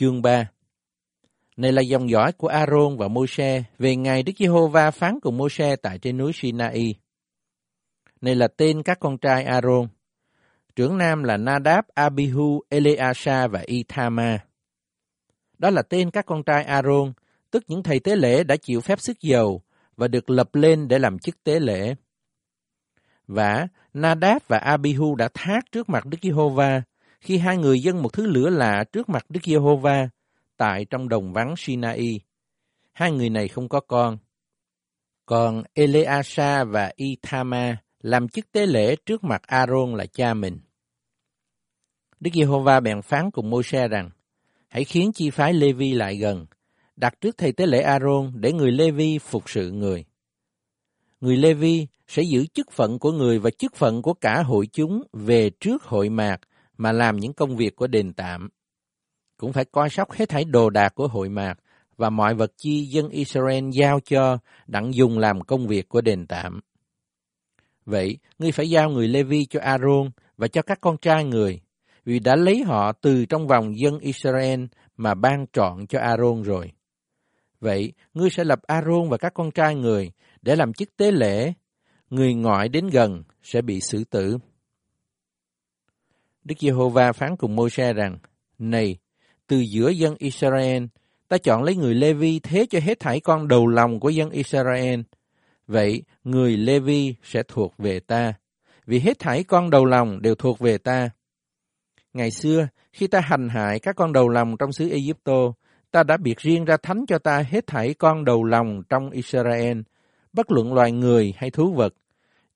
Chương 3 Này là dòng dõi của Aaron và Môi-se về ngày Đức Giê-hô-va phán cùng Môi-se tại trên núi Sinai. Này là tên các con trai Aaron. Trưởng nam là Nadab, Abihu, Eleasa và Ithama. Đó là tên các con trai Aaron, tức những thầy tế lễ đã chịu phép sức dầu và được lập lên để làm chức tế lễ. Và Nadab và Abihu đã thác trước mặt Đức Giê-hô-va khi hai người dân một thứ lửa lạ trước mặt Đức Giê-hô-va tại trong đồng vắng Sinai. Hai người này không có con. Còn Eleasa và Ithama làm chức tế lễ trước mặt Aaron là cha mình. Đức Giê-hô-va bèn phán cùng Môi-se rằng, hãy khiến chi phái Lê-vi lại gần, đặt trước thầy tế lễ Aaron để người Lê-vi phục sự người. Người Lê-vi sẽ giữ chức phận của người và chức phận của cả hội chúng về trước hội mạc mà làm những công việc của đền tạm. Cũng phải coi sóc hết thảy đồ đạc của hội mạc và mọi vật chi dân Israel giao cho đặng dùng làm công việc của đền tạm. Vậy, ngươi phải giao người Lê-vi cho Aaron và cho các con trai người, vì đã lấy họ từ trong vòng dân Israel mà ban trọn cho Aaron rồi. Vậy, ngươi sẽ lập Aaron và các con trai người để làm chức tế lễ, người ngoại đến gần sẽ bị xử tử. Đức Giê-hô-va phán cùng Môi-se rằng, Này, từ giữa dân Israel, ta chọn lấy người Lê-vi thế cho hết thảy con đầu lòng của dân Israel. Vậy, người Lê-vi sẽ thuộc về ta, vì hết thảy con đầu lòng đều thuộc về ta. Ngày xưa, khi ta hành hại các con đầu lòng trong xứ Egypto, ta đã biệt riêng ra thánh cho ta hết thảy con đầu lòng trong Israel, bất luận loài người hay thú vật,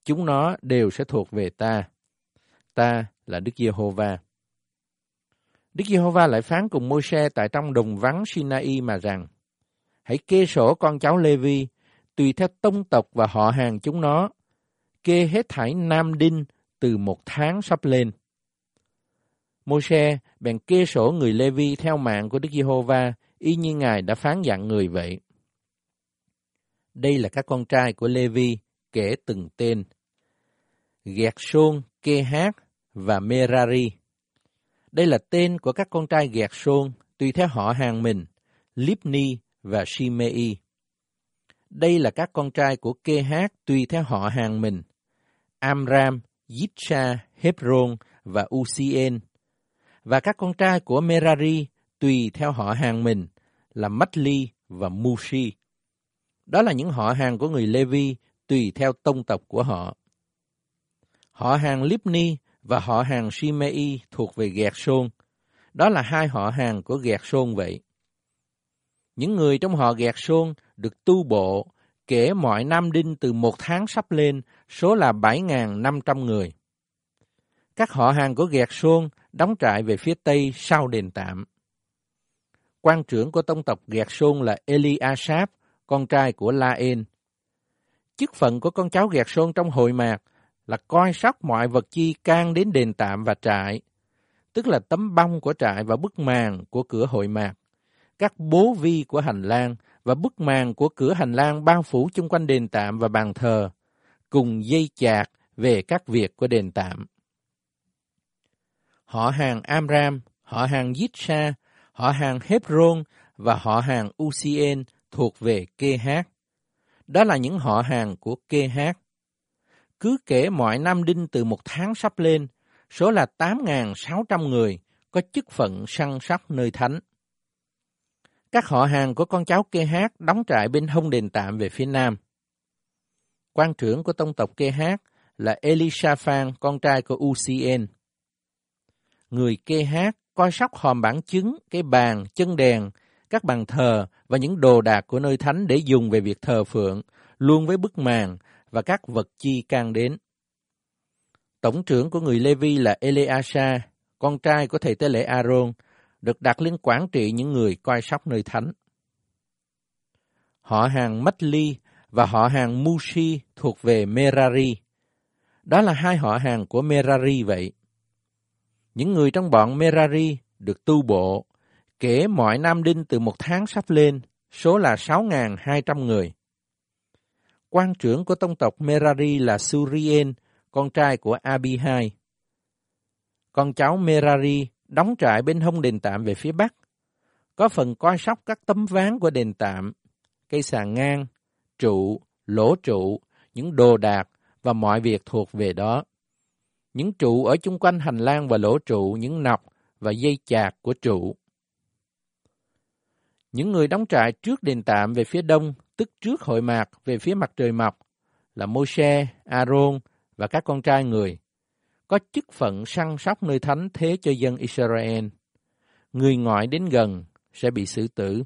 chúng nó đều sẽ thuộc về ta. Ta là Đức Giê-hô-va. Đức Giê-hô-va lại phán cùng Môi-se tại trong đồng vắng Sinai mà rằng, hãy kê sổ con cháu Lê-vi, tùy theo tông tộc và họ hàng chúng nó, kê hết thảy nam đinh từ một tháng sắp lên. Môi-se bèn kê sổ người Lê-vi theo mạng của Đức Giê-hô-va, y như Ngài đã phán dặn người vậy. Đây là các con trai của Lê-vi, kể từng tên. Gẹt Sôn, Kê Hát và Merari. Đây là tên của các con trai Gẹt Sôn, tùy theo họ hàng mình, Lipni và Shimei. Đây là các con trai của Kê Hát tùy theo họ hàng mình, Amram, Yitsha, Hebron và Usien. Và các con trai của Merari tùy theo họ hàng mình là Matli và Mushi. Đó là những họ hàng của người Levi tùy theo tông tộc của họ. Họ hàng Lipni và họ hàng Shimei thuộc về Gẹt Sôn. Đó là hai họ hàng của Gẹt Sôn vậy. Những người trong họ Gẹt Sôn được tu bộ, kể mọi nam đinh từ một tháng sắp lên, số là 7.500 người. Các họ hàng của Gẹt Sôn đóng trại về phía tây sau đền tạm. Quan trưởng của tông tộc Gẹt Sôn là Eliasap, con trai của La-en. Chức phận của con cháu Gẹt Sôn trong hội mạc là coi sóc mọi vật chi can đến đền tạm và trại, tức là tấm bông của trại và bức màn của cửa hội mạc, các bố vi của hành lang và bức màn của cửa hành lang bao phủ chung quanh đền tạm và bàn thờ, cùng dây chạc về các việc của đền tạm. Họ hàng Amram, họ hàng Yitsa, họ hàng Hebron và họ hàng Ucien thuộc về Kê Hát. Đó là những họ hàng của Kê Hát. Cứ kể mọi năm đinh từ một tháng sắp lên, số là 8.600 người có chức phận săn sóc nơi thánh. Các họ hàng của con cháu Kê Hát đóng trại bên hông đền tạm về phía nam. Quan trưởng của tông tộc Kê Hát là Elisaphan, con trai của Ucien. Người Kê Hát coi sóc hòm bản chứng, cái bàn, chân đèn, các bàn thờ và những đồ đạc của nơi thánh để dùng về việc thờ phượng, luôn với bức màn và các vật chi can đến. Tổng trưởng của người Levi là Eleasa, con trai của thầy tế lễ Aaron, được đặt lên quản trị những người coi sóc nơi thánh. Họ hàng Machli và họ hàng Mushi thuộc về Merari. Đó là hai họ hàng của Merari vậy. Những người trong bọn Merari được tu bộ, kể mọi nam đinh từ một tháng sắp lên, số là 6.200 người. Quan trưởng của tông tộc Merari là Surien, con trai của Abihai. Con cháu Merari đóng trại bên hông đền tạm về phía bắc. có phần coi sóc các tấm ván của đền tạm, cây sàn ngang, trụ, lỗ trụ, những đồ đạc và mọi việc thuộc về đó. Những trụ ở chung quanh hành lang và lỗ trụ, những nọc và dây chạc của trụ. Những người đóng trại trước đền tạm về phía đông, tức trước hội mạc về phía mặt trời mọc, là Moshe, Aaron và các con trai người, có chức phận săn sóc nơi thánh thế cho dân Israel. Người ngoại đến gần sẽ bị xử tử.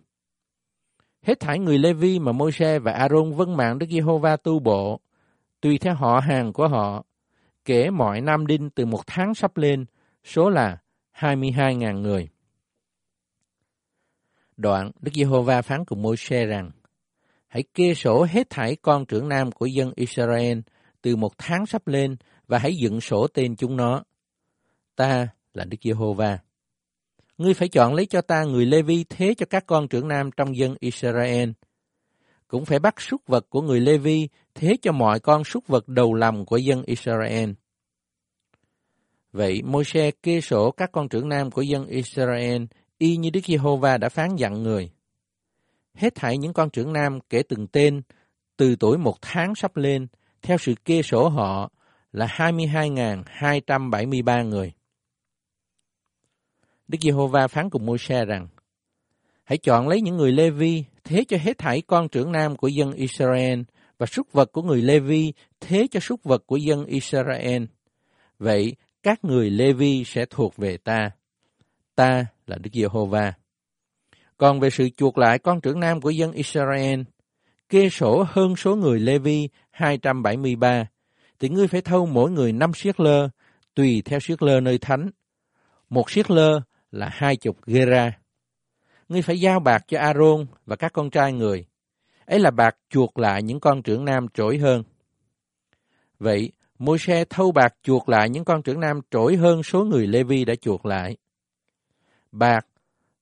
Hết thảy người Lê-vi mà Moshe và Aaron vâng mạng Đức Giê-hô-va tu bộ, tùy theo họ hàng của họ, kể mọi nam đinh từ một tháng sắp lên, số là 22.000 người. Đoạn, Đức Giê-hô-va phán cùng Môi-se rằng, Hãy kê sổ hết thảy con trưởng nam của dân Israel từ một tháng sắp lên và hãy dựng sổ tên chúng nó. Ta là Đức Giê-hô-va. Ngươi phải chọn lấy cho ta người Lê-vi thế cho các con trưởng nam trong dân Israel. Cũng phải bắt súc vật của người Lê-vi thế cho mọi con súc vật đầu lầm của dân Israel. Vậy Môi-se kê sổ các con trưởng nam của dân Israel y như Đức Giê-hô-va đã phán dặn người. Hết thảy những con trưởng nam kể từng tên, từ tuổi một tháng sắp lên, theo sự kê sổ họ là 22.273 người. Đức Giê-hô-va phán cùng Môi-se rằng, Hãy chọn lấy những người Lê-vi, thế cho hết thảy con trưởng nam của dân Israel, và súc vật của người Lê-vi, thế cho súc vật của dân Israel. Vậy, các người Lê-vi sẽ thuộc về ta. Ta là Đức Giê-hô-va. Còn về sự chuộc lại con trưởng nam của dân Israel, kê sổ hơn số người Lê-vi 273, thì ngươi phải thâu mỗi người năm siết lơ, tùy theo siết lơ nơi thánh. Một siết lơ là hai chục gera. Ngươi phải giao bạc cho Aaron và các con trai người. Ấy là bạc chuộc lại những con trưởng nam trỗi hơn. Vậy, môi xe thâu bạc chuộc lại những con trưởng nam trỗi hơn số người Lê-vi đã chuộc lại. Bạc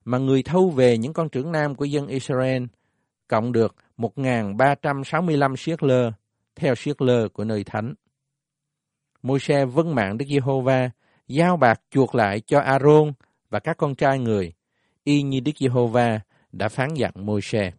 mà người thâu về những con trưởng nam của dân Israel cộng được 1.365 siết lơ, theo siết lơ của nơi thánh. Môi-se vâng mạng Đức Giê-hô-va, giao bạc chuộc lại cho Aaron và các con trai người, y như Đức Giê-hô-va đã phán dặn Môi-se.